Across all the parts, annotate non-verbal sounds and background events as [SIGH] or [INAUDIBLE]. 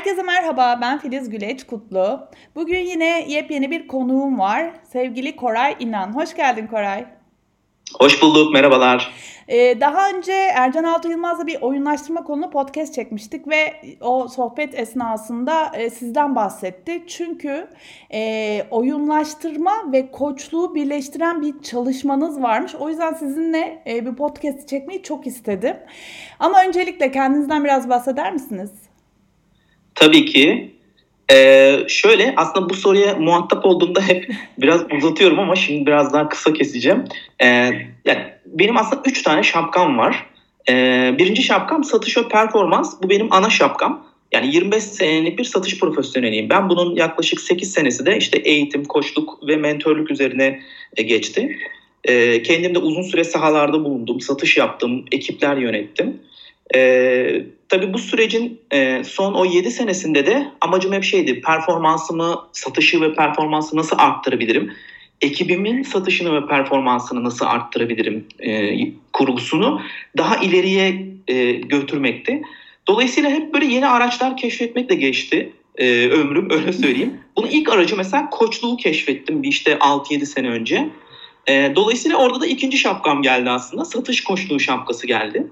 Herkese merhaba, ben Filiz Güleç Kutlu. Bugün yine yepyeni bir konuğum var. Sevgili Koray İnan. Hoş geldin Koray. Hoş bulduk, merhabalar. Ee, daha önce Ercan Altı Yılmaz'la bir oyunlaştırma konulu podcast çekmiştik ve o sohbet esnasında e, sizden bahsetti. Çünkü e, oyunlaştırma ve koçluğu birleştiren bir çalışmanız varmış. O yüzden sizinle e, bir podcast çekmeyi çok istedim. Ama öncelikle kendinizden biraz bahseder misiniz? Tabii ki. Ee, şöyle aslında bu soruya muhatap olduğumda hep biraz uzatıyorum ama şimdi biraz daha kısa keseceğim. Ee, yani benim aslında üç tane şapkam var. Ee, birinci şapkam satış ve performans. Bu benim ana şapkam. Yani 25 senelik bir satış profesyoneliyim. Ben bunun yaklaşık 8 senesi de işte eğitim, koçluk ve mentörlük üzerine e, geçti. Ee, kendim de uzun süre sahalarda bulundum, satış yaptım, ekipler yönettim. Ee, tabii bu sürecin e, son o 7 senesinde de amacım hep şeydi. Performansımı, satışı ve performansı nasıl arttırabilirim? Ekibimin satışını ve performansını nasıl arttırabilirim e, kurgusunu daha ileriye e, götürmekti. Dolayısıyla hep böyle yeni araçlar keşfetmekle geçti e, ömrüm [LAUGHS] öyle söyleyeyim. Bunun ilk aracı mesela koçluğu keşfettim bir işte 6-7 sene önce. E, dolayısıyla orada da ikinci şapkam geldi aslında. Satış koçluğu şapkası geldi.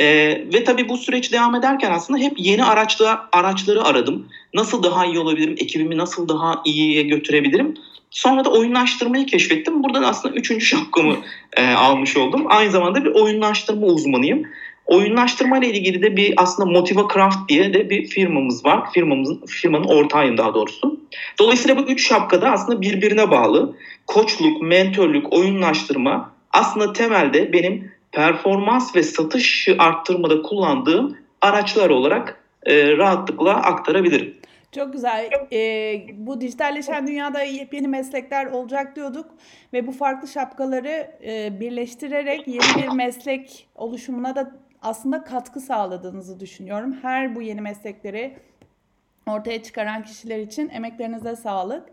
E, ve tabii bu süreç devam ederken aslında hep yeni araçla, araçları aradım. Nasıl daha iyi olabilirim, ekibimi nasıl daha iyiye götürebilirim. Sonra da oyunlaştırmayı keşfettim. Buradan aslında üçüncü [LAUGHS] şapkamı e, almış oldum. Aynı zamanda bir oyunlaştırma uzmanıyım. Oyunlaştırma ile ilgili de bir aslında Motiva Craft diye de bir firmamız var. Firmamızın firmanın ortağıyım daha doğrusu. Dolayısıyla bu üç şapka da aslında birbirine bağlı. Koçluk, mentörlük, oyunlaştırma aslında temelde benim performans ve satışı arttırmada kullandığım araçlar olarak e, rahatlıkla aktarabilirim. Çok güzel. Ee, bu dijitalleşen dünyada yepyeni meslekler olacak diyorduk ve bu farklı şapkaları e, birleştirerek yeni bir meslek oluşumuna da aslında katkı sağladığınızı düşünüyorum. Her bu yeni meslekleri ortaya çıkaran kişiler için emeklerinize sağlık.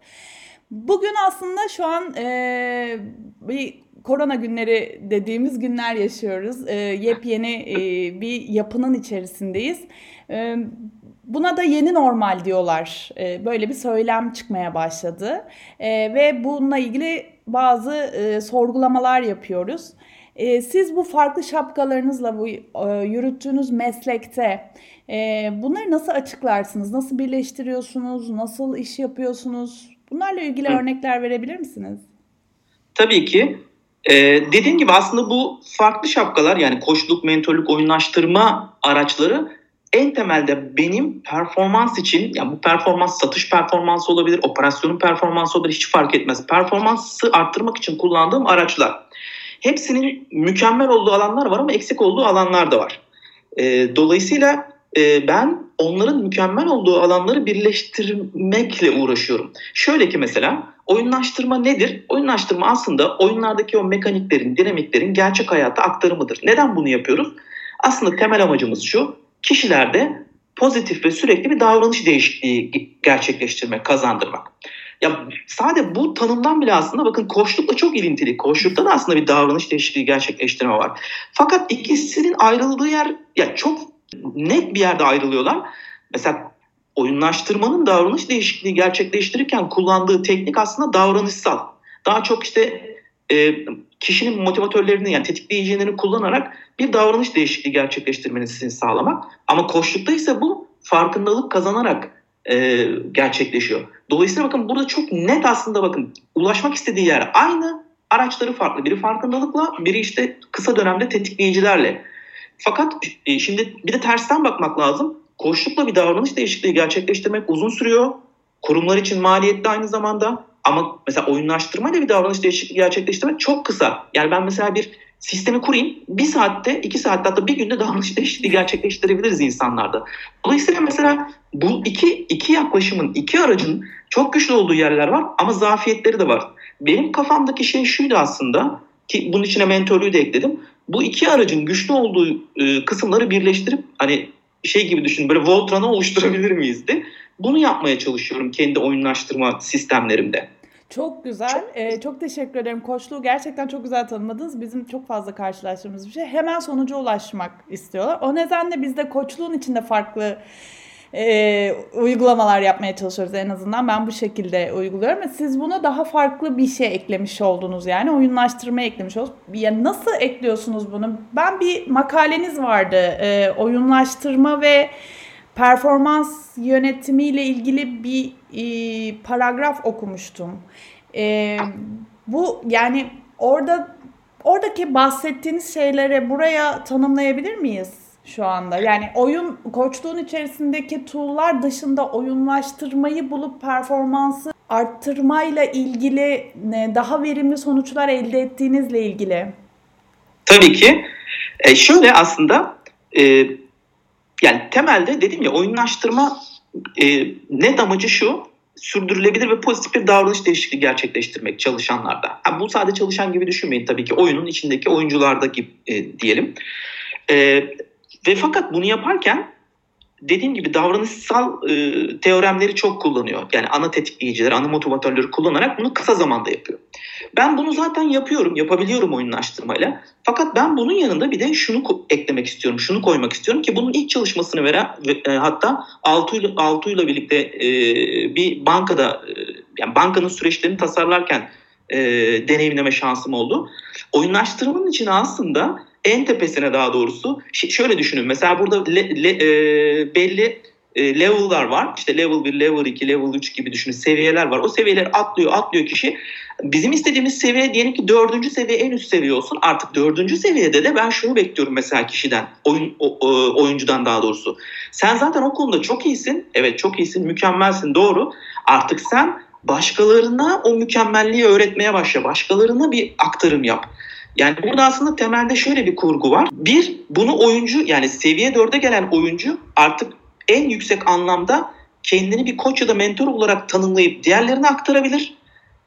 Bugün aslında şu an e, bir korona günleri dediğimiz günler yaşıyoruz. E, yepyeni e, bir yapının içerisindeyiz. E, buna da yeni normal diyorlar. E, böyle bir söylem çıkmaya başladı. E, ve bununla ilgili bazı e, sorgulamalar yapıyoruz. E, siz bu farklı şapkalarınızla bu e, yürüttüğünüz meslekte e, bunları nasıl açıklarsınız? Nasıl birleştiriyorsunuz? Nasıl iş yapıyorsunuz? Bunlarla ilgili Hı. örnekler verebilir misiniz? Tabii ki. Ee, dediğim gibi aslında bu farklı şapkalar yani koçluk, mentorluk, oyunlaştırma araçları en temelde benim performans için yani bu performans satış performansı olabilir, operasyonun performansı olabilir hiç fark etmez. Performansı arttırmak için kullandığım araçlar. Hepsinin mükemmel olduğu alanlar var ama eksik olduğu alanlar da var. E, dolayısıyla e, ben onların mükemmel olduğu alanları birleştirmekle uğraşıyorum. Şöyle ki mesela oyunlaştırma nedir? Oyunlaştırma aslında oyunlardaki o mekaniklerin, dinamiklerin gerçek hayata aktarımıdır. Neden bunu yapıyoruz? Aslında temel amacımız şu. Kişilerde pozitif ve sürekli bir davranış değişikliği gerçekleştirmek, kazandırmak. Ya sadece bu tanımdan bile aslında bakın koçlukla çok ilintili. Koçlukta da aslında bir davranış değişikliği gerçekleştirme var. Fakat ikisinin ayrıldığı yer ya çok net bir yerde ayrılıyorlar. Mesela oyunlaştırmanın davranış değişikliği gerçekleştirirken kullandığı teknik aslında davranışsal. Daha çok işte e, kişinin motivatörlerini yani tetikleyicilerini kullanarak bir davranış değişikliği gerçekleştirmesini sağlamak. Ama koçlukta ise bu farkındalık kazanarak e, gerçekleşiyor. Dolayısıyla bakın burada çok net aslında bakın ulaşmak istediği yer aynı araçları farklı. Biri farkındalıkla biri işte kısa dönemde tetikleyicilerle. Fakat e, şimdi bir de tersten bakmak lazım. Koçlukla bir davranış değişikliği gerçekleştirmek uzun sürüyor. Kurumlar için maliyetli aynı zamanda. Ama mesela oyunlaştırmayla bir davranış değişikliği gerçekleştirmek çok kısa. Yani ben mesela bir sistemi kurayım. Bir saatte, iki saatte hatta bir günde davranış değişikliği gerçekleştirebiliriz insanlarda. Dolayısıyla mesela bu iki, iki yaklaşımın, iki aracın çok güçlü olduğu yerler var ama zafiyetleri de var. Benim kafamdaki şey şuydu aslında ki bunun içine mentörlüğü de ekledim. Bu iki aracın güçlü olduğu e, kısımları birleştirip hani şey gibi düşün böyle Voltran'ı oluşturabilir miyiz de. Bunu yapmaya çalışıyorum kendi oyunlaştırma sistemlerimde. Çok güzel. Çok, ee, çok teşekkür ederim. Koçluğu gerçekten çok güzel tanımladınız. Bizim çok fazla karşılaştığımız bir şey. Hemen sonuca ulaşmak istiyorlar. O nedenle biz de koçluğun içinde farklı e, uygulamalar yapmaya çalışıyoruz en azından. Ben bu şekilde uyguluyorum. Siz buna daha farklı bir şey eklemiş oldunuz yani oyunlaştırma eklemiş oldunuz. Ya nasıl ekliyorsunuz bunu? Ben bir makaleniz vardı. E, oyunlaştırma ve performans yönetimiyle ilgili bir e, paragraf okumuştum. E, bu yani orada oradaki bahsettiğiniz şeyleri buraya tanımlayabilir miyiz şu anda? Yani oyun koçluğun içerisindeki tool'lar dışında oyunlaştırmayı bulup performansı arttırmayla ilgili daha verimli sonuçlar elde ettiğinizle ilgili. Tabii ki. E şöyle aslında e, yani temelde dedim ya oyunlaştırma e, net amacı şu sürdürülebilir ve pozitif bir davranış değişikliği gerçekleştirmek çalışanlarda. Ha, bu sadece çalışan gibi düşünmeyin tabii ki oyunun içindeki oyunculardaki e, diyelim. E, ve fakat bunu yaparken dediğim gibi davranışsal e, teoremleri çok kullanıyor. Yani ana tetikleyicileri, ana motivatörleri kullanarak bunu kısa zamanda yapıyor. Ben bunu zaten yapıyorum, yapabiliyorum oyunlaştırmayla. Fakat ben bunun yanında bir de şunu eklemek istiyorum, şunu koymak istiyorum ki bunun ilk çalışmasını veren e, hatta Altuğ'yla Altuğ'yla birlikte e, bir bankada e, yani bankanın süreçlerini tasarlarken e, deneyimleme şansım oldu. Oyunlaştırmanın için aslında en tepesine daha doğrusu şöyle düşünün. Mesela burada le, le, e, belli e, level'lar var. İşte level 1, level 2, level 3 gibi düşünün. Seviyeler var. O seviyeler atlıyor, atlıyor kişi. Bizim istediğimiz seviye diyelim ki dördüncü seviye en üst seviye olsun. Artık dördüncü seviyede de ben şunu bekliyorum mesela kişiden, oyun, o, o, oyuncudan daha doğrusu. Sen zaten o konuda çok iyisin. Evet çok iyisin, mükemmelsin doğru. Artık sen başkalarına o mükemmelliği öğretmeye başla. Başkalarına bir aktarım yap. Yani burada aslında temelde şöyle bir kurgu var. Bir, bunu oyuncu yani seviye 4'e gelen oyuncu artık en yüksek anlamda kendini bir koç ya da mentor olarak tanımlayıp diğerlerine aktarabilir.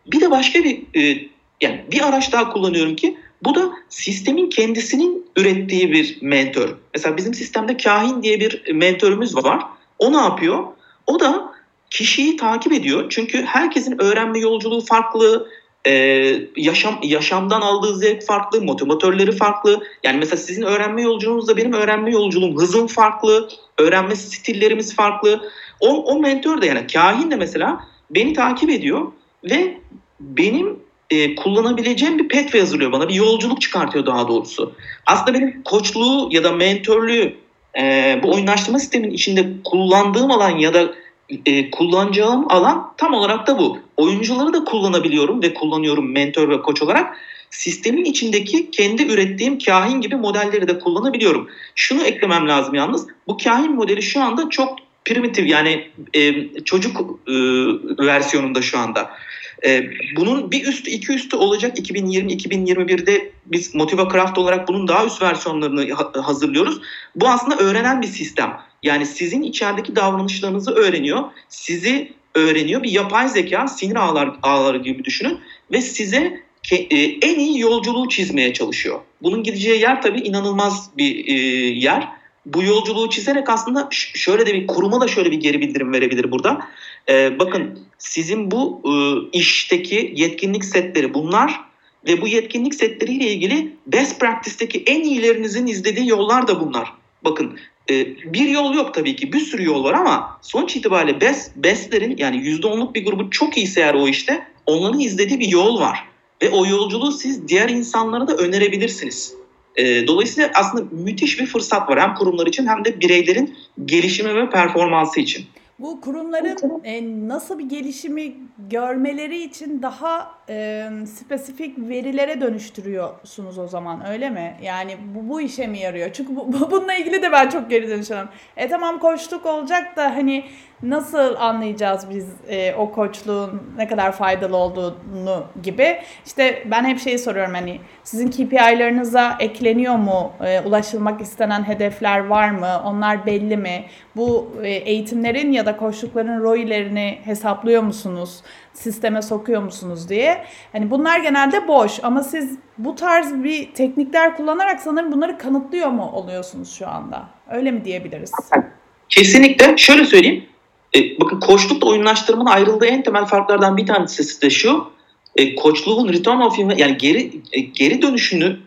Bir de başka bir e, yani bir araç daha kullanıyorum ki bu da sistemin kendisinin ürettiği bir mentor. Mesela bizim sistemde kahin diye bir mentörümüz var. O ne yapıyor? O da kişiyi takip ediyor. Çünkü herkesin öğrenme yolculuğu farklı, e, yaşam yaşamdan aldığı zevk farklı, motivatörleri farklı. Yani mesela sizin öğrenme yolculuğunuzda benim öğrenme yolculuğum hızım farklı, öğrenme stillerimiz farklı. O, o mentor da yani kahin de mesela beni takip ediyor ve benim e, kullanabileceğim bir pathway hazırlıyor bana. Bir yolculuk çıkartıyor daha doğrusu. Aslında benim koçluğu ya da mentörlüğü e, bu oyunlaştırma sistemin içinde kullandığım alan ya da e, kullanacağım alan tam olarak da bu. Oyuncuları da kullanabiliyorum ve kullanıyorum mentor ve koç olarak. Sistemin içindeki kendi ürettiğim kahin gibi modelleri de kullanabiliyorum. Şunu eklemem lazım yalnız. Bu kahin modeli şu anda çok primitif yani e, çocuk e, versiyonunda şu anda. E, bunun bir üstü iki üstü olacak 2020-2021'de biz Motiva Craft olarak bunun daha üst versiyonlarını ha- hazırlıyoruz. Bu aslında öğrenen bir sistem. Yani sizin içerideki davranışlarınızı öğreniyor. Sizi öğreniyor. Bir yapay zeka sinir ağlar, ağları gibi düşünün. Ve size ke, e, en iyi yolculuğu çizmeye çalışıyor. Bunun gideceği yer tabii inanılmaz bir e, yer. Bu yolculuğu çizerek aslında şöyle de bir kuruma da şöyle bir geri bildirim verebilir burada. E, bakın sizin bu e, işteki yetkinlik setleri bunlar ve bu yetkinlik setleriyle ilgili best practice'teki en iyilerinizin izlediği yollar da bunlar. Bakın e, bir yol yok tabii ki bir sürü yol var ama sonuç itibariyle best, bestlerin yani %10'luk bir grubu çok iyiyse eğer o işte onların izlediği bir yol var. Ve o yolculuğu siz diğer insanlara da önerebilirsiniz. E, dolayısıyla aslında müthiş bir fırsat var hem kurumlar için hem de bireylerin gelişimi ve performansı için. Bu kurumların e, nasıl bir gelişimi görmeleri için daha e, spesifik verilere dönüştürüyorsunuz o zaman öyle mi? Yani bu, bu işe mi yarıyor? Çünkü bu, [LAUGHS] bununla ilgili de ben çok geri dönüş alıyorum. E tamam koçluk olacak da hani nasıl anlayacağız biz e, o koçluğun ne kadar faydalı olduğunu gibi. İşte ben hep şeyi soruyorum hani sizin KPI'larınıza ekleniyor mu? E, ulaşılmak istenen hedefler var mı? Onlar belli mi? Bu e, eğitimlerin ya da koçlukların ROI'lerini hesaplıyor musunuz? Sisteme sokuyor musunuz diye. Hani bunlar genelde boş ama siz bu tarz bir teknikler kullanarak sanırım bunları kanıtlıyor mu oluyorsunuz şu anda? Öyle mi diyebiliriz? Kesinlikle. Şöyle söyleyeyim e, bakın koçlukla oyunlaştırmanın ayrıldığı en temel farklardan bir tanesi de şu. E, koçluğun return of yani geri e, geri dönüşünü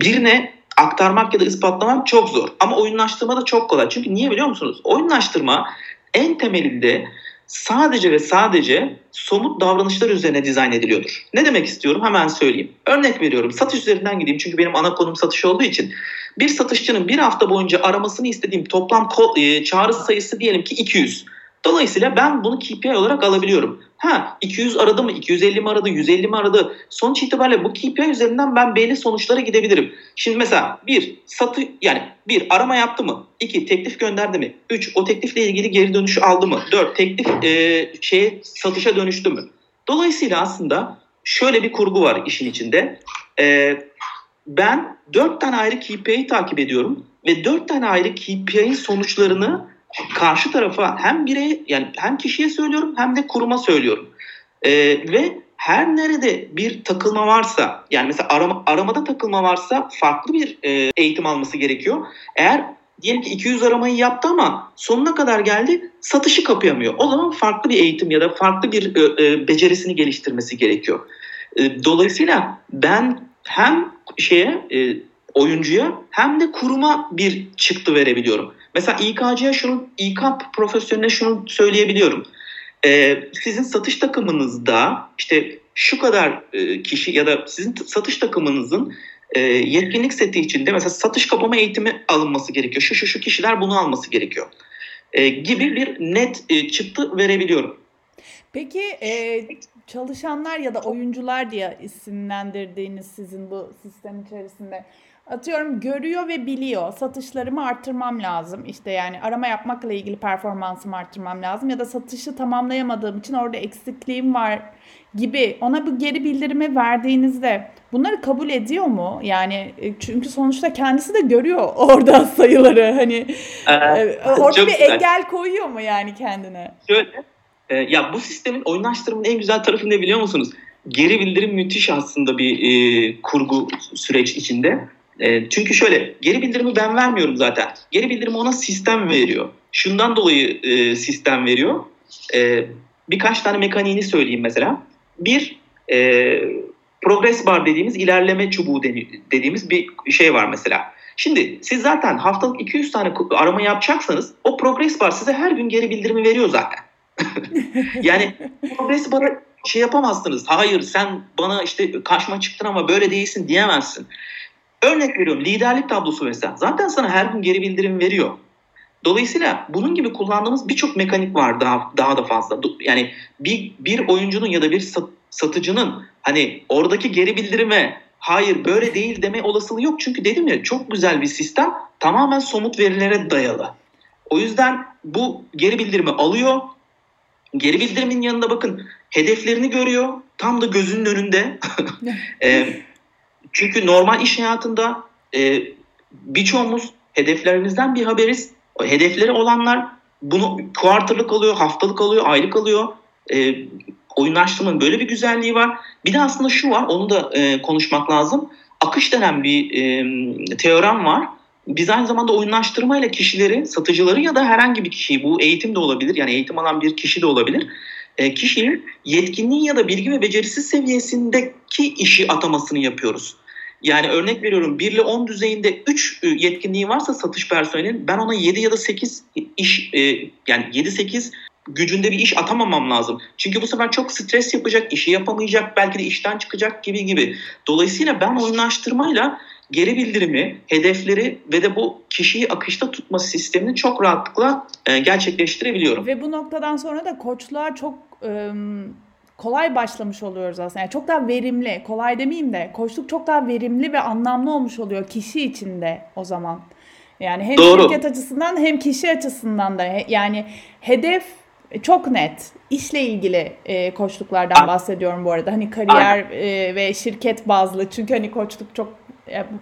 birine aktarmak ya da ispatlamak çok zor. Ama oyunlaştırma da çok kolay. Çünkü niye biliyor musunuz? Oyunlaştırma en temelinde sadece ve sadece somut davranışlar üzerine dizayn ediliyordur. Ne demek istiyorum? Hemen söyleyeyim. Örnek veriyorum. Satış üzerinden gideyim çünkü benim ana konum satış olduğu için. Bir satışçının bir hafta boyunca aramasını istediğim toplam e, çağrı sayısı diyelim ki 200. Dolayısıyla ben bunu KPI olarak alabiliyorum. Ha 200 aradı mı, 250 mi aradı, 150 mi aradı? Sonuç itibariyle bu KPI üzerinden ben belli sonuçlara gidebilirim. Şimdi mesela bir satı yani bir arama yaptı mı? İki teklif gönderdi mi? Üç o teklifle ilgili geri dönüş aldı mı? Dört teklif e, şeye satışa dönüştü mü? Dolayısıyla aslında şöyle bir kurgu var işin içinde. E, ben dört tane ayrı KPI'yi takip ediyorum ve dört tane ayrı KPI'nin sonuçlarını karşı tarafa hem bireye yani hem kişiye söylüyorum hem de kuruma söylüyorum. Ee, ve her nerede bir takılma varsa yani mesela arama, aramada takılma varsa farklı bir e, eğitim alması gerekiyor. Eğer diyelim ki 200 aramayı yaptı ama sonuna kadar geldi satışı kapayamıyor. O zaman farklı bir eğitim ya da farklı bir e, e, becerisini geliştirmesi gerekiyor. E, dolayısıyla ben hem şeye e, oyuncuya hem de kuruma bir çıktı verebiliyorum. Mesela İK'cıya şunu, İK profesyoneline şunu söyleyebiliyorum. Ee, sizin satış takımınızda işte şu kadar e, kişi ya da sizin satış takımınızın e, yetkinlik seti içinde mesela satış kapama eğitimi alınması gerekiyor. Şu şu şu kişiler bunu alması gerekiyor. E, gibi bir net çıktı verebiliyorum. Peki çalışanlar ya da oyuncular diye isimlendirdiğiniz sizin bu sistem içerisinde atıyorum görüyor ve biliyor satışlarımı arttırmam lazım. İşte yani arama yapmakla ilgili performansımı arttırmam lazım ya da satışı tamamlayamadığım için orada eksikliğim var gibi ona bu geri bildirimi verdiğinizde bunları kabul ediyor mu? Yani e, çünkü sonuçta kendisi de görüyor [LAUGHS] orada sayıları hani ee, orada bir güzel. engel koyuyor mu yani kendine? Şöyle e, ya bu sistemin oyunlaştırmanın en güzel tarafı ne biliyor musunuz? Geri bildirim müthiş aslında bir e, kurgu süreç içinde. E, çünkü şöyle geri bildirimi ben vermiyorum zaten. Geri bildirimi ona sistem veriyor. Şundan dolayı e, sistem veriyor. E, birkaç tane mekaniğini söyleyeyim mesela. Bir e, progress bar dediğimiz ilerleme çubuğu dediğimiz bir şey var mesela. Şimdi siz zaten haftalık 200 tane arama yapacaksanız o progress bar size her gün geri bildirimi veriyor zaten. [LAUGHS] yani progress bar'a şey yapamazsınız. Hayır sen bana işte karşıma çıktın ama böyle değilsin diyemezsin. Örnek veriyorum liderlik tablosu mesela. Zaten sana her gün geri bildirim veriyor. Dolayısıyla bunun gibi kullandığımız birçok mekanik var daha daha da fazla. Yani bir bir oyuncunun ya da bir satıcının hani oradaki geri bildirime hayır böyle değil deme olasılığı yok. Çünkü dedim ya çok güzel bir sistem tamamen somut verilere dayalı. O yüzden bu geri bildirimi alıyor. Geri bildirimin yanında bakın hedeflerini görüyor. Tam da gözünün önünde. [LAUGHS] çünkü normal iş hayatında e, birçoğumuz hedeflerimizden bir haberiz. Hedefleri olanlar bunu kuartırlık alıyor, haftalık alıyor, aylık alıyor. E, oyunlaştırmanın böyle bir güzelliği var. Bir de aslında şu var, onu da e, konuşmak lazım. Akış denen bir e, teorem var. Biz aynı zamanda oyunlaştırmayla kişileri, satıcıları ya da herhangi bir kişiyi, bu eğitim de olabilir, yani eğitim alan bir kişi de olabilir e, kişinin yetkinliği ya da bilgi ve becerisi seviyesindeki işi atamasını yapıyoruz. Yani örnek veriyorum 1 ile 10 düzeyinde 3 e, yetkinliği varsa satış personelinin ben ona 7 ya da 8 iş e, yani 7-8 gücünde bir iş atamamam lazım. Çünkü bu sefer çok stres yapacak, işi yapamayacak, belki de işten çıkacak gibi gibi. Dolayısıyla ben oyunlaştırmayla geri bildirimi, hedefleri ve de bu kişiyi akışta tutma sistemini çok rahatlıkla e, gerçekleştirebiliyorum. Ve bu noktadan sonra da koçluğa çok e, kolay başlamış oluyoruz aslında. Yani çok daha verimli, kolay demeyeyim de koçluk çok daha verimli ve anlamlı olmuş oluyor kişi için de o zaman. Yani hem Doğru. şirket açısından hem kişi açısından da yani hedef çok net. İşle ilgili e, koçluklardan bahsediyorum bu arada. Hani kariyer e, ve şirket bazlı. Çünkü hani koçluk çok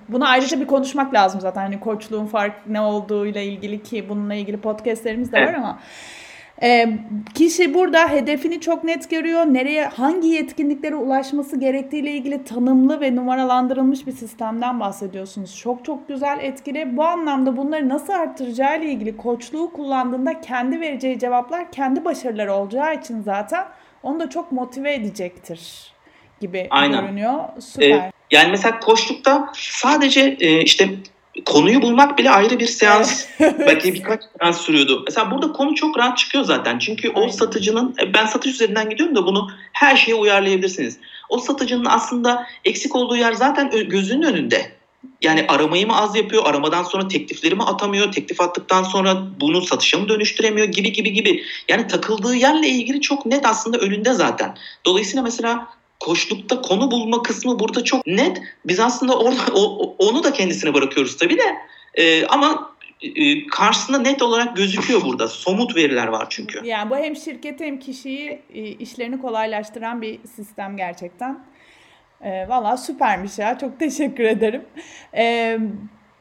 bunu ayrıca bir konuşmak lazım zaten. Hani koçluğun fark ne olduğuyla ilgili ki bununla ilgili podcastlerimiz de var ama e, kişi burada hedefini çok net görüyor. Nereye, hangi yetkinliklere ulaşması gerektiğiyle ilgili tanımlı ve numaralandırılmış bir sistemden bahsediyorsunuz. Çok çok güzel, etkili. Bu anlamda bunları nasıl arttıracağı ile ilgili koçluğu kullandığında kendi vereceği cevaplar kendi başarıları olacağı için zaten onu da çok motive edecektir gibi Aynen. görünüyor. Süper. Ee, Yani mesela koçlukta sadece e, işte konuyu bulmak bile ayrı bir seans [LAUGHS] belki birkaç seans sürüyordu. Mesela burada konu çok rahat çıkıyor zaten. Çünkü o satıcının e, ben satış üzerinden gidiyorum da bunu her şeye uyarlayabilirsiniz. O satıcının aslında eksik olduğu yer zaten gözünün önünde. Yani aramayı mı az yapıyor, aramadan sonra teklifleri mi atamıyor, teklif attıktan sonra bunu satışa mı dönüştüremiyor gibi gibi gibi. Yani takıldığı yerle ilgili çok net aslında önünde zaten. Dolayısıyla mesela koçlukta konu bulma kısmı burada çok net. Biz aslında orada [LAUGHS] o- onu da kendisine bırakıyoruz tabii de. Ee, ama e, karşısında net olarak gözüküyor burada. Somut veriler var çünkü. Yani bu hem şirketi hem kişiyi e, işlerini kolaylaştıran bir sistem gerçekten. E, Valla süpermiş ya. Çok teşekkür ederim. E,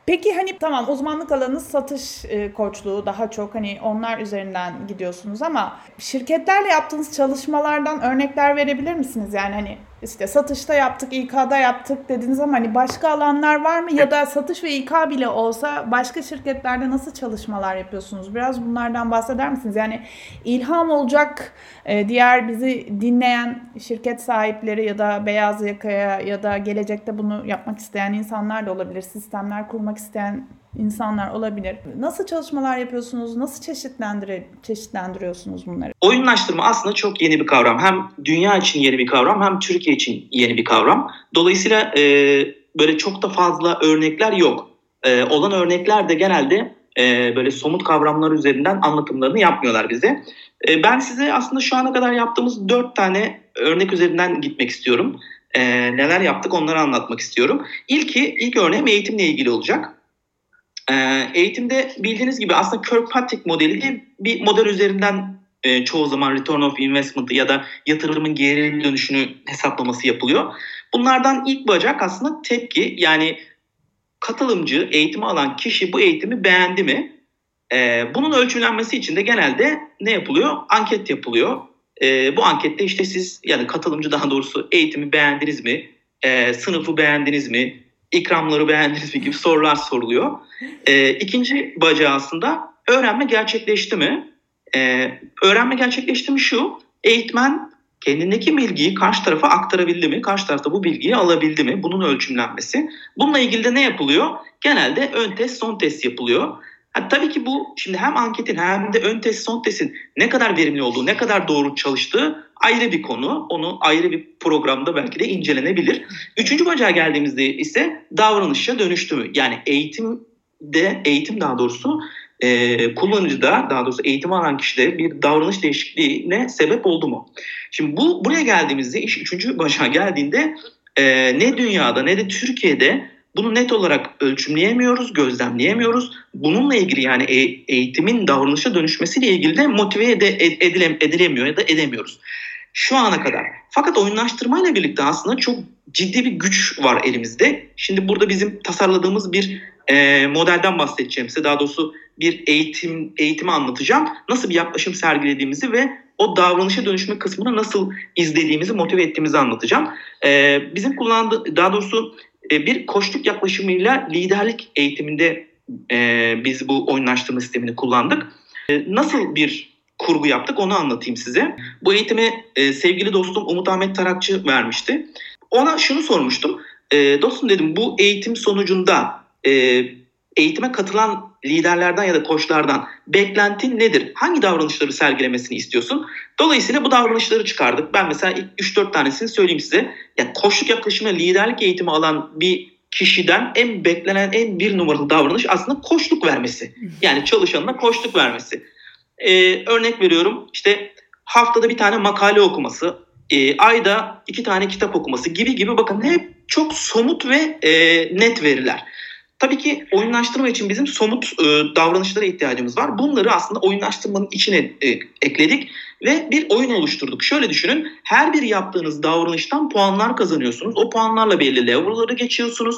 peki hani tamam uzmanlık alanınız satış e, koçluğu daha çok hani onlar üzerinden gidiyorsunuz ama şirketlerle yaptığınız çalışmalardan örnekler verebilir misiniz? Yani hani işte satışta yaptık, İK'da yaptık dediniz ama hani başka alanlar var mı? Ya da satış ve İK bile olsa başka şirketlerde nasıl çalışmalar yapıyorsunuz? Biraz bunlardan bahseder misiniz? Yani ilham olacak e, diğer bizi dinleyen şirket sahipleri ya da beyaz yakaya ya da gelecekte bunu yapmak isteyen insanlar da olabilir. Sistemler kurmak isteyen insanlar olabilir. Nasıl çalışmalar yapıyorsunuz? Nasıl çeşitlendire, çeşitlendiriyorsunuz bunları? Oyunlaştırma aslında çok yeni bir kavram. Hem dünya için yeni bir kavram hem Türkiye için yeni bir kavram. Dolayısıyla e, böyle çok da fazla örnekler yok. E, olan örnekler de genelde e, böyle somut kavramlar üzerinden anlatımlarını yapmıyorlar bize. E, ben size aslında şu ana kadar yaptığımız dört tane örnek üzerinden gitmek istiyorum. E, neler yaptık onları anlatmak istiyorum. İlki, ilk örneğim eğitimle ilgili olacak. E, eğitimde bildiğiniz gibi aslında Kirkpatrick modeli diye bir model üzerinden e, çoğu zaman return of investment ya da yatırımın geri dönüşünü hesaplaması yapılıyor. Bunlardan ilk bacak aslında tepki yani katılımcı, eğitimi alan kişi bu eğitimi beğendi mi? E, bunun ölçülenmesi için de genelde ne yapılıyor? Anket yapılıyor. E, bu ankette işte siz yani katılımcı daha doğrusu eğitimi beğendiniz mi? E, sınıfı beğendiniz mi? İkramları beğendiniz mi gibi sorular soruluyor. E, ikinci bacağı aslında öğrenme gerçekleşti mi? E, öğrenme gerçekleşti mi şu, eğitmen kendindeki bilgiyi karşı tarafa aktarabildi mi? Karşı tarafta bu bilgiyi alabildi mi? Bunun ölçümlenmesi. Bununla ilgili de ne yapılıyor? Genelde ön test, son test yapılıyor. Ha, tabii ki bu şimdi hem anketin hem de ön test, son testin ne kadar verimli olduğu, ne kadar doğru çalıştığı ayrı bir konu. Onu ayrı bir programda belki de incelenebilir. Üçüncü bacağa geldiğimizde ise davranışa dönüştü mü? Yani eğitimde, eğitim daha doğrusu e, kullanıcıda daha doğrusu eğitim alan kişide bir davranış değişikliğine sebep oldu mu? Şimdi bu buraya geldiğimizde iş üçüncü başa geldiğinde e, ne dünyada ne de Türkiye'de bunu net olarak ölçümleyemiyoruz, gözlemleyemiyoruz. Bununla ilgili yani e- eğitimin davranışa dönüşmesiyle ilgili de motive ede- edile- edilemiyor ya da edemiyoruz. Şu ana kadar. Fakat oyunlaştırmayla birlikte aslında çok ciddi bir güç var elimizde. Şimdi burada bizim tasarladığımız bir e, modelden bahsedeceğim size. Daha doğrusu bir eğitim eğitimi anlatacağım. Nasıl bir yaklaşım sergilediğimizi ve o davranışa dönüşme kısmını nasıl izlediğimizi, motive ettiğimizi anlatacağım. E, bizim kullandığı, daha doğrusu e, bir koçluk yaklaşımıyla liderlik eğitiminde e, biz bu oyunlaştırma sistemini kullandık. E, nasıl bir kurgu yaptık onu anlatayım size. Bu eğitimi e, sevgili dostum Umut Ahmet Tarakçı vermişti. Ona şunu sormuştum. E, dostum dedim bu eğitim sonucunda e, eğitime katılan liderlerden ya da koçlardan beklentin nedir? Hangi davranışları sergilemesini istiyorsun? Dolayısıyla bu davranışları çıkardık. Ben mesela ilk 3-4 tanesini söyleyeyim size. Yani koçluk yaklaşımına liderlik eğitimi alan bir kişiden en beklenen en bir numaralı davranış aslında koçluk vermesi. Yani çalışanına koçluk vermesi. Ee, örnek veriyorum işte haftada bir tane makale okuması, e, ayda iki tane kitap okuması gibi gibi bakın hep çok somut ve e, net veriler. Tabii ki oyunlaştırma için bizim somut e, davranışlara ihtiyacımız var. Bunları aslında oyunlaştırmanın içine e, ekledik ve bir oyun oluşturduk. Şöyle düşünün, her bir yaptığınız davranıştan puanlar kazanıyorsunuz. O puanlarla belli level'ları geçiyorsunuz.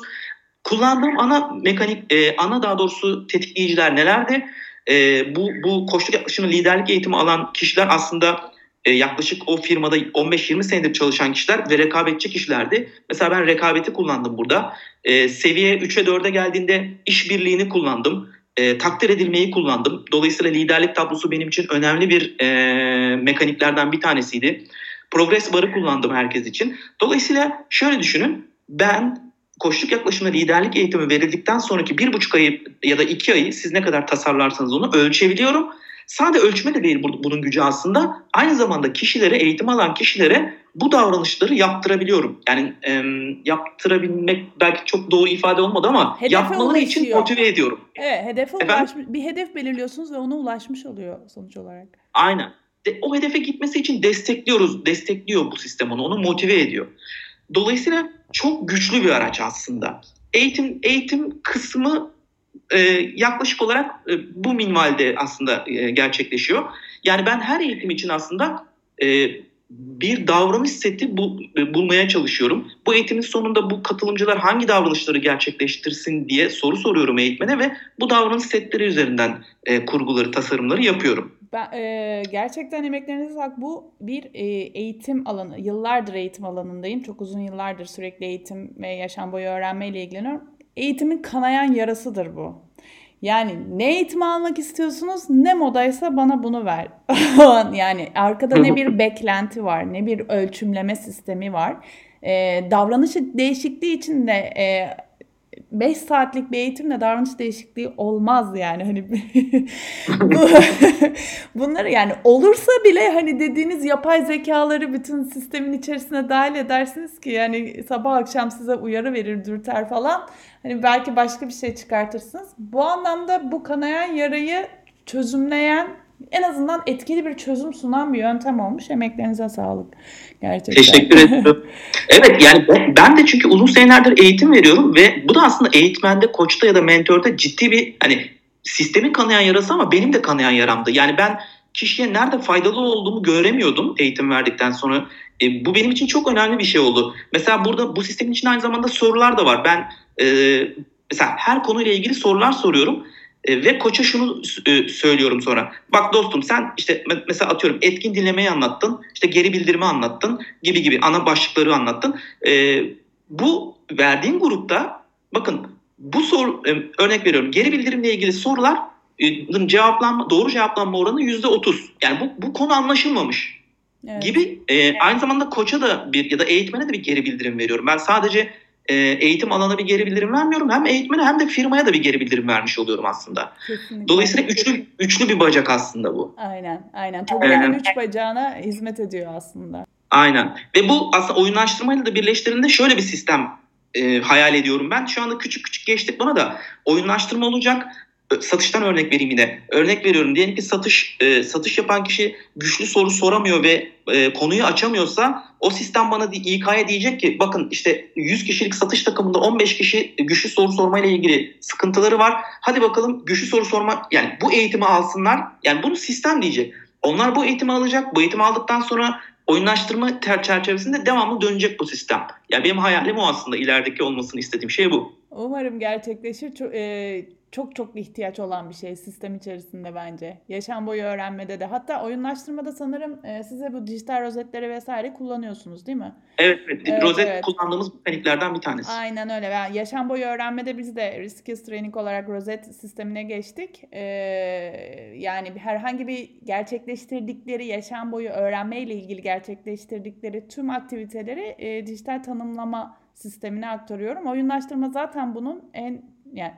Kullandığım ana mekanik, e, ana daha doğrusu tetikleyiciler nelerdi? E, bu, bu koçluk yaklaşımı liderlik eğitimi alan kişiler aslında e, yaklaşık o firmada 15-20 senedir çalışan kişiler ve rekabetçi kişilerdi. Mesela ben rekabeti kullandım burada. E, seviye 3'e 4'e geldiğinde işbirliğini kullandım. E, takdir edilmeyi kullandım. Dolayısıyla liderlik tablosu benim için önemli bir e, mekaniklerden bir tanesiydi. Progress barı kullandım herkes için. Dolayısıyla şöyle düşünün. Ben koçluk yaklaşımı liderlik eğitimi verildikten sonraki bir buçuk ayı ya da iki ayı siz ne kadar tasarlarsanız onu ölçebiliyorum. Sadece ölçme de değil bunun gücü aslında. Aynı zamanda kişilere, eğitim alan kişilere bu davranışları yaptırabiliyorum. Yani e, yaptırabilmek belki çok doğru ifade olmadı ama Hedefe yapmaları için motive ediyorum. Evet, hedefe ulaşmış, bir hedef belirliyorsunuz ve ona ulaşmış oluyor sonuç olarak. Aynen. De, o hedefe gitmesi için destekliyoruz. Destekliyor bu sistem onu. Onu motive ediyor. Dolayısıyla çok güçlü bir araç aslında. Eğitim eğitim kısmı e, yaklaşık olarak e, bu minvalde aslında e, gerçekleşiyor. Yani ben her eğitim için aslında e, bir davranış seti bul, e, bulmaya çalışıyorum. Bu eğitimin sonunda bu katılımcılar hangi davranışları gerçekleştirsin diye soru soruyorum eğitmene ve bu davranış setleri üzerinden e, kurguları, tasarımları yapıyorum. Ben, e, gerçekten emeklerinize sağlık. Bu bir e, eğitim alanı. Yıllardır eğitim alanındayım. Çok uzun yıllardır sürekli eğitim ve yaşam boyu öğrenmeyle ilgileniyorum. Eğitimin kanayan yarasıdır bu. Yani ne eğitim almak istiyorsunuz ne modaysa bana bunu ver. [LAUGHS] yani arkada ne bir [LAUGHS] beklenti var ne bir ölçümleme sistemi var. E, davranış değişikliği için de e, 5 saatlik bir eğitimle davranış değişikliği olmaz yani. Hani [LAUGHS] bu, [LAUGHS] bunları yani olursa bile hani dediğiniz yapay zekaları bütün sistemin içerisine dahil edersiniz ki yani sabah akşam size uyarı verir dürter falan. Hani belki başka bir şey çıkartırsınız. Bu anlamda bu kanayan yarayı çözümleyen en azından etkili bir çözüm sunan bir yöntem olmuş. Emeklerinize sağlık. Gerçekten. Teşekkür [LAUGHS] ederim. evet yani ben de çünkü uzun senelerdir eğitim veriyorum ve bu da aslında eğitmende, koçta ya da mentörde ciddi bir hani sistemin kanayan yarası ama benim de kanayan yaramdı. Yani ben kişiye nerede faydalı olduğumu göremiyordum eğitim verdikten sonra. E, bu benim için çok önemli bir şey oldu. Mesela burada bu sistemin içinde aynı zamanda sorular da var. Ben e, mesela her konuyla ilgili sorular soruyorum. E, ve koça şunu e, söylüyorum sonra. Bak dostum sen işte mesela atıyorum etkin dinlemeyi anlattın. işte geri bildirimi anlattın gibi gibi ana başlıkları anlattın. E, bu verdiğin grupta bakın bu soru örnek veriyorum geri bildirimle ilgili sorular cevaplanma doğru cevaplanma oranı yüzde otuz. Yani bu, bu konu anlaşılmamış. Evet. gibi e, aynı zamanda koça da bir ya da eğitmene de bir geri bildirim veriyorum. Ben sadece e, eğitim alana bir geri bildirim vermiyorum. Hem eğitmene hem de firmaya da bir geri bildirim vermiş oluyorum aslında. Kesinlikle. Dolayısıyla üçlü üçlü bir bacak aslında bu. Aynen, aynen. Toplayan ee, üç bacağına hizmet ediyor aslında. Aynen. Ve bu aslında oyunlaştırmayla da birleştirdiğinde şöyle bir sistem e, hayal ediyorum ben. Şu anda küçük küçük geçtik bana da oyunlaştırma olacak satıştan örnek vereyim yine. Örnek veriyorum diyelim ki satış e, satış yapan kişi güçlü soru soramıyor ve e, konuyu açamıyorsa o sistem bana İK'ya diyecek ki bakın işte 100 kişilik satış takımında 15 kişi güçlü soru sormayla ilgili sıkıntıları var. Hadi bakalım güçlü soru sorma yani bu eğitimi alsınlar. Yani bunu sistem diyecek. Onlar bu eğitimi alacak. Bu eğitimi aldıktan sonra oyunlaştırma çerçevesinde devamlı dönecek bu sistem. Yani benim hayalim o aslında ilerideki olmasını istediğim şey bu. Umarım gerçekleşir. Çok, e, çok çok ihtiyaç olan bir şey sistem içerisinde bence. Yaşam boyu öğrenmede de. Hatta oyunlaştırmada sanırım e, size bu dijital rozetleri vesaire kullanıyorsunuz değil mi? Evet, evet. evet rozet evet. kullandığımız mekaniklerden bir tanesi. Aynen öyle. Yani yaşam boyu öğrenmede biz de Risk Training olarak rozet sistemine geçtik. Ee, yani herhangi bir gerçekleştirdikleri yaşam boyu öğrenmeyle ilgili gerçekleştirdikleri tüm aktiviteleri e, dijital tanımlama sistemine aktarıyorum. Oyunlaştırma zaten bunun en yani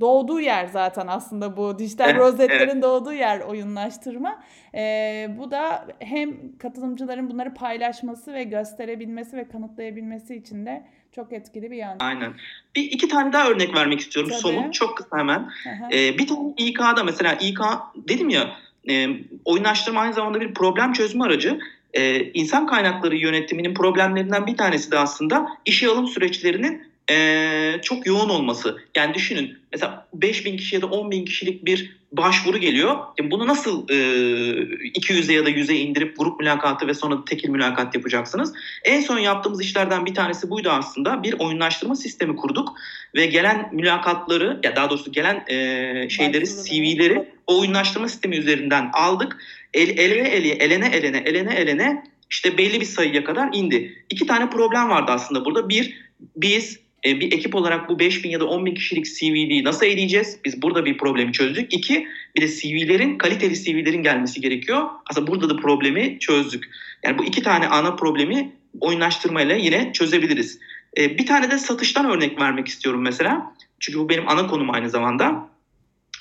doğduğu yer zaten aslında bu dijital evet, rozetlerin evet. doğduğu yer oyunlaştırma. Ee, bu da hem katılımcıların bunları paylaşması ve gösterebilmesi ve kanıtlayabilmesi için de çok etkili bir yöntem. Aynen. Bir iki tane daha örnek vermek istiyorum. Tabii. Somut çok kısa hemen. Ee, bir tane İK'da mesela İK dedim ya e, oyunlaştırma aynı zamanda bir problem çözme aracı. Ee, insan kaynakları yönetiminin problemlerinden bir tanesi de aslında işe alım süreçlerinin e, çok yoğun olması. Yani düşünün mesela 5 bin kişi ya da 10 bin kişilik bir başvuru geliyor. Yani bunu nasıl e, 200'e ya da 100'e indirip grup mülakatı ve sonra tekil mülakat yapacaksınız? En son yaptığımız işlerden bir tanesi buydu aslında. Bir oyunlaştırma sistemi kurduk ve gelen mülakatları ya daha doğrusu gelen e, şeyleri, CV'leri o oyunlaştırma sistemi üzerinden aldık. El, elene elene elene elene elene elene işte belli bir sayıya kadar indi. İki tane problem vardı aslında burada. Bir, biz e, bir ekip olarak bu 5 bin ya da 10 bin kişilik CV'yi nasıl eleyeceğiz? Biz burada bir problemi çözdük. İki, bir de CV'lerin, kaliteli CV'lerin gelmesi gerekiyor. Aslında burada da problemi çözdük. Yani bu iki tane ana problemi oyunlaştırmayla yine çözebiliriz. E, bir tane de satıştan örnek vermek istiyorum mesela. Çünkü bu benim ana konum aynı zamanda.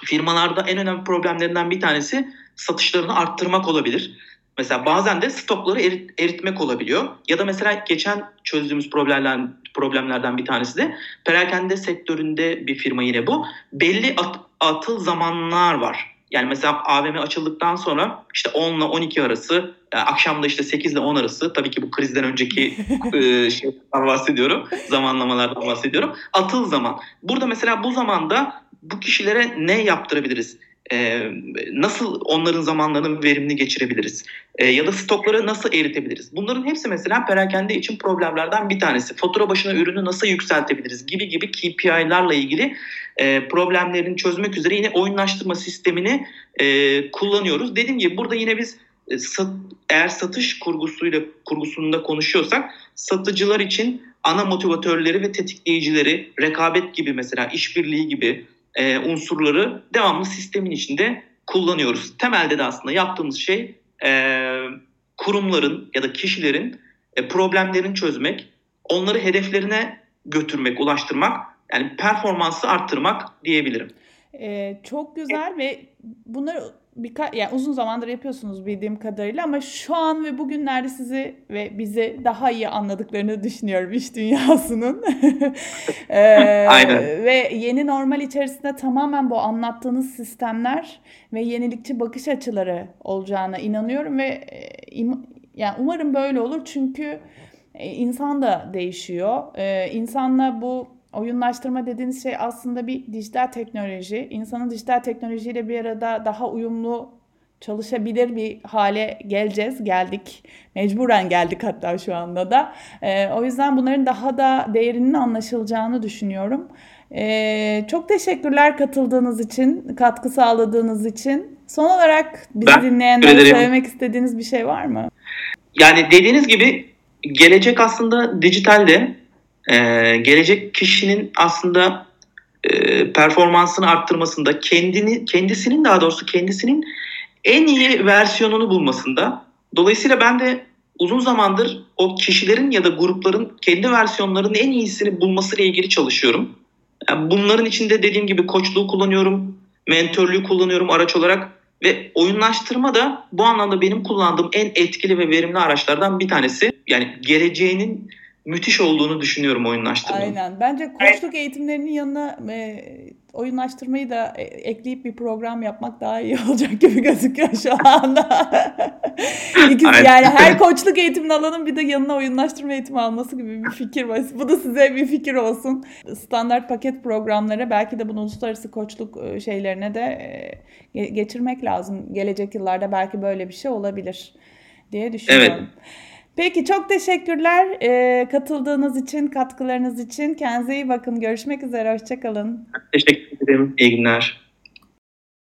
Firmalarda en önemli problemlerinden bir tanesi satışlarını arttırmak olabilir. Mesela bazen de stokları erit, eritmek olabiliyor. Ya da mesela geçen çözdüğümüz problemlerden, problemlerden bir tanesi de perakende sektöründe bir firma yine bu. Belli at, atıl zamanlar var. Yani mesela AVM açıldıktan sonra işte 10 ile 12 arası, yani akşamda işte 8 ile 10 arası tabii ki bu krizden önceki [LAUGHS] e, şeylerden bahsediyorum, zamanlamalardan bahsediyorum. Atıl zaman. Burada mesela bu zamanda bu kişilere ne yaptırabiliriz? Ee, nasıl onların zamanlarını verimli geçirebiliriz? Ee, ya da stokları nasıl eritebiliriz? Bunların hepsi mesela perakende için problemlerden bir tanesi. Fatura başına ürünü nasıl yükseltebiliriz gibi gibi KPI'larla ilgili e, problemlerini çözmek üzere yine oyunlaştırma sistemini e, kullanıyoruz. Dediğim gibi burada yine biz e, sat, eğer satış kurgusuyla kurgusunda konuşuyorsak satıcılar için ana motivatörleri ve tetikleyicileri rekabet gibi mesela işbirliği gibi e, unsurları devamlı sistemin içinde kullanıyoruz. Temelde de aslında yaptığımız şey e, kurumların ya da kişilerin e, problemlerini çözmek, onları hedeflerine götürmek, ulaştırmak, yani performansı arttırmak diyebilirim. Ee, çok güzel ve bunları birkaç yani uzun zamandır yapıyorsunuz bildiğim kadarıyla ama şu an ve bugünlerde sizi ve bizi daha iyi anladıklarını düşünüyorum iş dünyasının. [LAUGHS] ee, [LAUGHS] Aynen. Ve yeni normal içerisinde tamamen bu anlattığınız sistemler ve yenilikçi bakış açıları olacağına inanıyorum ve e, im, yani umarım böyle olur çünkü e, insan da değişiyor. Ee, insanla bu Oyunlaştırma dediğiniz şey aslında bir dijital teknoloji. İnsanın dijital teknolojiyle bir arada daha uyumlu çalışabilir bir hale geleceğiz. Geldik. Mecburen geldik hatta şu anda da. Ee, o yüzden bunların daha da değerinin anlaşılacağını düşünüyorum. Ee, çok teşekkürler katıldığınız için, katkı sağladığınız için. Son olarak bizi ben dinleyenlere söylemek istediğiniz bir şey var mı? Yani dediğiniz gibi gelecek aslında dijitalde e, gelecek kişinin aslında e, performansını arttırmasında, kendini kendisinin daha doğrusu kendisinin en iyi versiyonunu bulmasında. Dolayısıyla ben de uzun zamandır o kişilerin ya da grupların kendi versiyonlarının en iyisini bulmasıyla ilgili çalışıyorum. Yani bunların içinde dediğim gibi koçluğu kullanıyorum, mentörlüğü kullanıyorum araç olarak ve oyunlaştırma da bu anlamda benim kullandığım en etkili ve verimli araçlardan bir tanesi. Yani geleceğinin müthiş olduğunu düşünüyorum oyunlaştırmanın. Aynen. Bence koçluk eğitimlerinin yanına e, oyunlaştırmayı da e, ekleyip bir program yapmak daha iyi [LAUGHS] olacak gibi gözüküyor şu anda. [LAUGHS] İkisi, yani her koçluk eğitimini alanın bir de yanına oyunlaştırma eğitimi alması gibi bir fikir var. Bu da size bir fikir olsun. Standart paket programlara belki de bunu uluslararası koçluk e, şeylerine de e, geçirmek lazım. Gelecek yıllarda belki böyle bir şey olabilir diye düşünüyorum. Evet. Peki çok teşekkürler e, katıldığınız için, katkılarınız için. Kendinize iyi bakın. Görüşmek üzere. Hoşçakalın. Teşekkür ederim. İyi günler.